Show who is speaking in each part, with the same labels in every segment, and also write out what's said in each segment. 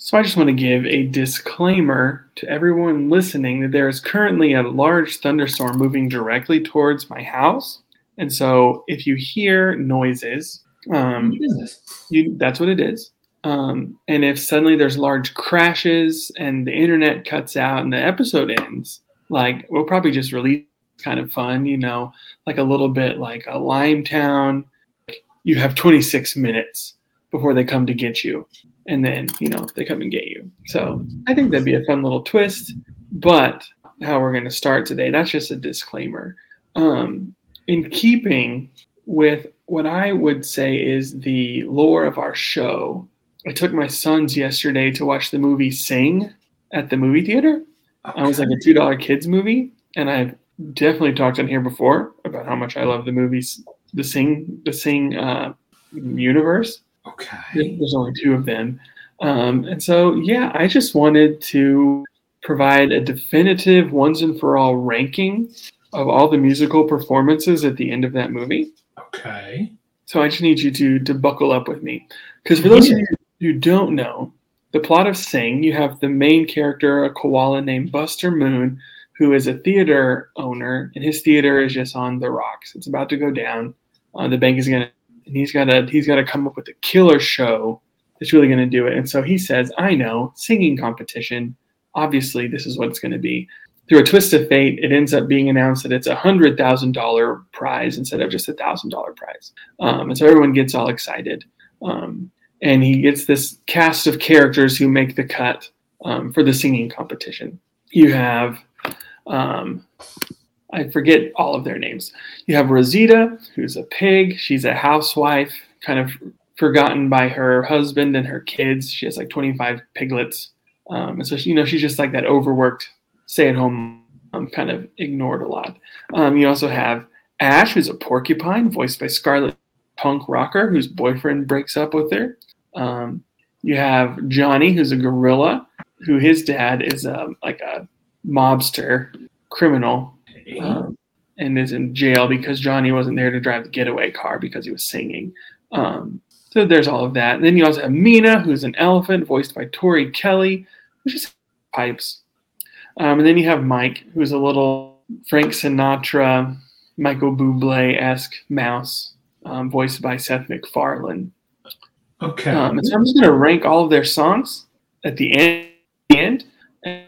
Speaker 1: So I just want to give a disclaimer to everyone listening that there is currently a large thunderstorm moving directly towards my house. And so if you hear noises, um, you, that's what it is. Um, and if suddenly there's large crashes and the internet cuts out and the episode ends, like we'll probably just release kind of fun, you know, like a little bit like a Limetown. You have 26 minutes before they come to get you. And then, you know, they come and get you. So I think that'd be a fun little twist. But how we're going to start today, that's just a disclaimer. Um, in keeping with what I would say is the lore of our show, I took my sons yesterday to watch the movie Sing at the movie theater. I was like a two dollar kids movie, and I've definitely talked on here before about how much I love the movies, the Sing, the Sing uh, universe.
Speaker 2: Okay.
Speaker 1: There's only two of them, um, and so yeah, I just wanted to provide a definitive once and for all ranking of all the musical performances at the end of that movie.
Speaker 2: Okay.
Speaker 1: So I just need you to to buckle up with me, because for those yeah. of you who don't know, the plot of Sing, you have the main character, a koala named Buster Moon, who is a theater owner, and his theater is just on the rocks. It's about to go down. Uh, the bank is gonna, and he's gotta he's gotta come up with a killer show that's really gonna do it. And so he says, "I know, singing competition. Obviously, this is what it's gonna be." Through a twist of fate, it ends up being announced that it's a hundred thousand dollar prize instead of just a thousand dollar prize. Um, and so everyone gets all excited. Um, and he gets this cast of characters who make the cut um, for the singing competition. You have um, I forget all of their names. You have Rosita, who's a pig. She's a housewife, kind of forgotten by her husband and her kids. She has like 25 piglets. Um, and so, she, you know, she's just like that overworked, stay at home, um, kind of ignored a lot. Um, you also have Ash, who's a porcupine, voiced by Scarlett Punk Rocker, whose boyfriend breaks up with her. Um, you have Johnny, who's a gorilla, who his dad is um, like a mobster criminal and is in jail because Johnny wasn't there to drive the getaway car because he was singing. Um, so there's all of that. And then you also have Mina, who's an elephant, voiced by Tori Kelly, which is pipes. Um, and then you have Mike, who's a little Frank Sinatra, Michael Bublé esque mouse, um, voiced by Seth MacFarlane.
Speaker 2: Okay.
Speaker 1: Um, and so I'm just going to rank all of their songs at the end, end and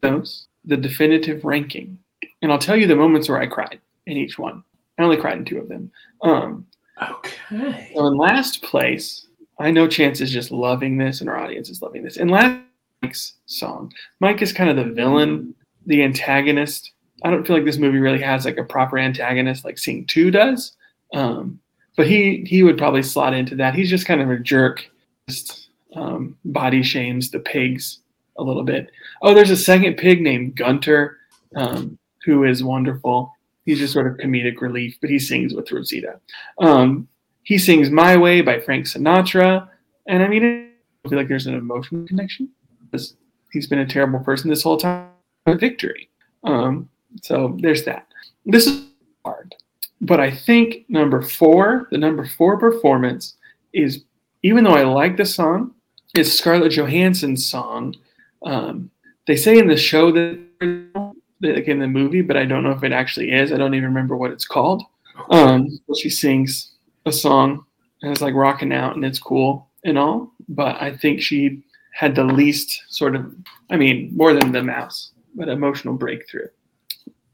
Speaker 1: those the definitive ranking, and I'll tell you the moments where I cried in each one. I only cried in two of them. Um,
Speaker 2: okay.
Speaker 1: So in last place, I know Chance is just loving this, and our audience is loving this. In last Mike's song, Mike is kind of the villain, the antagonist. I don't feel like this movie really has like a proper antagonist like Sing Two does. Um, but he he would probably slot into that. He's just kind of a jerk, just um, body shames the pigs a little bit. Oh, there's a second pig named Gunter, um, who is wonderful. He's just sort of comedic relief, but he sings with Rosita. Um, he sings "My Way" by Frank Sinatra, and I mean, I feel like there's an emotional connection he's been a terrible person this whole time. Victory. Um, so there's that. This is hard, but I think number four, the number four performance is, even though I like the song, is Scarlett Johansson's song um, they say in the show that like in the movie, but I don't know if it actually is. I don't even remember what it's called. Um, she sings a song and it's like rocking out and it's cool and all, but I think she had the least sort of, I mean, more than the mouse, but emotional breakthrough.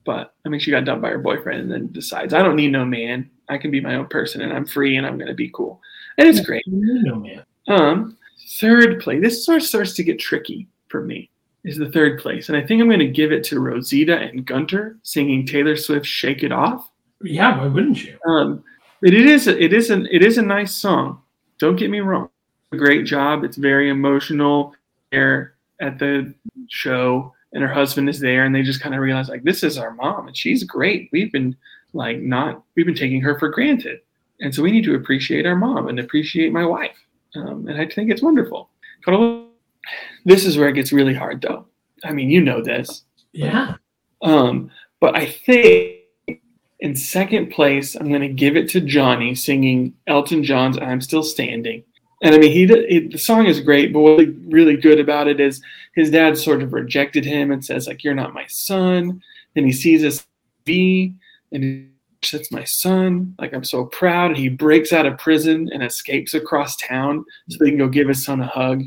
Speaker 1: But I mean, she got dumped by her boyfriend and then decides, I don't need no man. I can be my own person and I'm free and I'm going to be cool. And it's great.
Speaker 2: No man.
Speaker 1: Um, third play. This sort of starts to get tricky for me is the third place. And I think I'm going to give it to Rosita and Gunter singing Taylor Swift's Shake It Off.
Speaker 2: Yeah, why wouldn't you?
Speaker 1: Um, it, it is it is an it is a nice song. Don't get me wrong. A great job. It's very emotional there at the show and her husband is there and they just kind of realize like this is our mom and she's great. We've been like not we've been taking her for granted. And so we need to appreciate our mom and appreciate my wife. Um, and I think it's wonderful. This is where it gets really hard, though. I mean, you know this.
Speaker 2: Yeah.
Speaker 1: Um, but I think in second place, I'm going to give it to Johnny singing Elton John's "I'm Still Standing." And I mean, he, he the song is great, but what's really good about it is his dad sort of rejected him and says like, "You're not my son." And he sees this V, and he that's my son. Like I'm so proud. And he breaks out of prison and escapes across town so they can go give his son a hug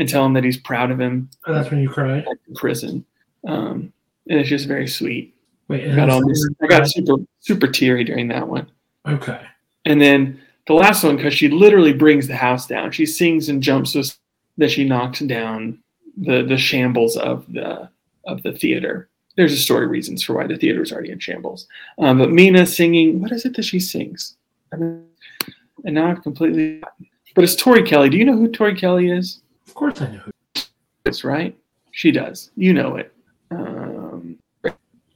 Speaker 1: and tell him that he's proud of him
Speaker 2: Oh, that's when you cried.
Speaker 1: in prison. Um, and it's just very sweet.
Speaker 2: Wait,
Speaker 1: I got
Speaker 2: that's
Speaker 1: all this, I got super super teary during that one.
Speaker 2: Okay.
Speaker 1: And then the last one, because she literally brings the house down. She sings and jumps with that she knocks down the the shambles of the of the theater. There's a story reasons for why the theater is already in shambles. Um, but Mina singing, what is it that she sings? I mean, and now I've completely. But it's Tori Kelly. Do you know who Tori Kelly is?
Speaker 2: Of course I know who.
Speaker 1: That's right. She does. You know it. Um,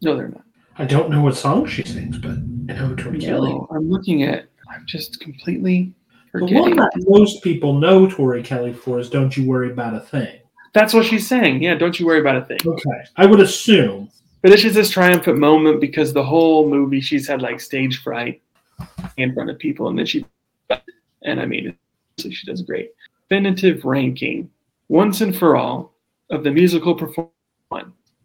Speaker 1: no, they're not.
Speaker 2: I don't know what song she sings, but I know Tori Kelly.
Speaker 1: No, I'm looking at. I'm just completely
Speaker 2: The one
Speaker 1: forgetting.
Speaker 2: that most people know Tori Kelly for is "Don't You Worry About a Thing."
Speaker 1: That's what she's saying. Yeah, don't you worry about a thing.
Speaker 2: Okay, I would assume.
Speaker 1: But it's just this triumphant moment because the whole movie she's had like stage fright in front of people, and then she, and I mean, she does great. Definitive ranking, once and for all, of the musical performance.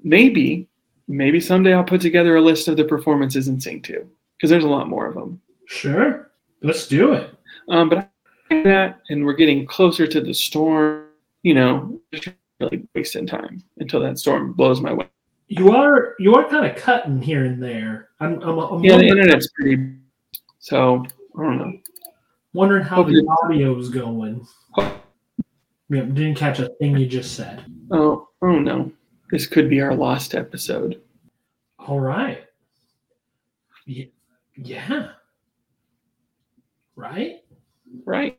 Speaker 1: Maybe, maybe someday I'll put together a list of the performances and Sing Two, because there's a lot more of them.
Speaker 2: Sure, let's do it.
Speaker 1: Um, but I that, and we're getting closer to the storm. You know, just really wasting time until that storm blows my way.
Speaker 2: You are you are kind of cutting here and there. I'm I'm, I'm
Speaker 1: Yeah, the internet's pretty. So I don't know.
Speaker 2: Wondering how
Speaker 1: Hope
Speaker 2: the audio is going. Yep, didn't catch a thing you just said.
Speaker 1: Oh, oh no. This could be our lost episode.
Speaker 2: All right. Yeah. Right.
Speaker 1: Right?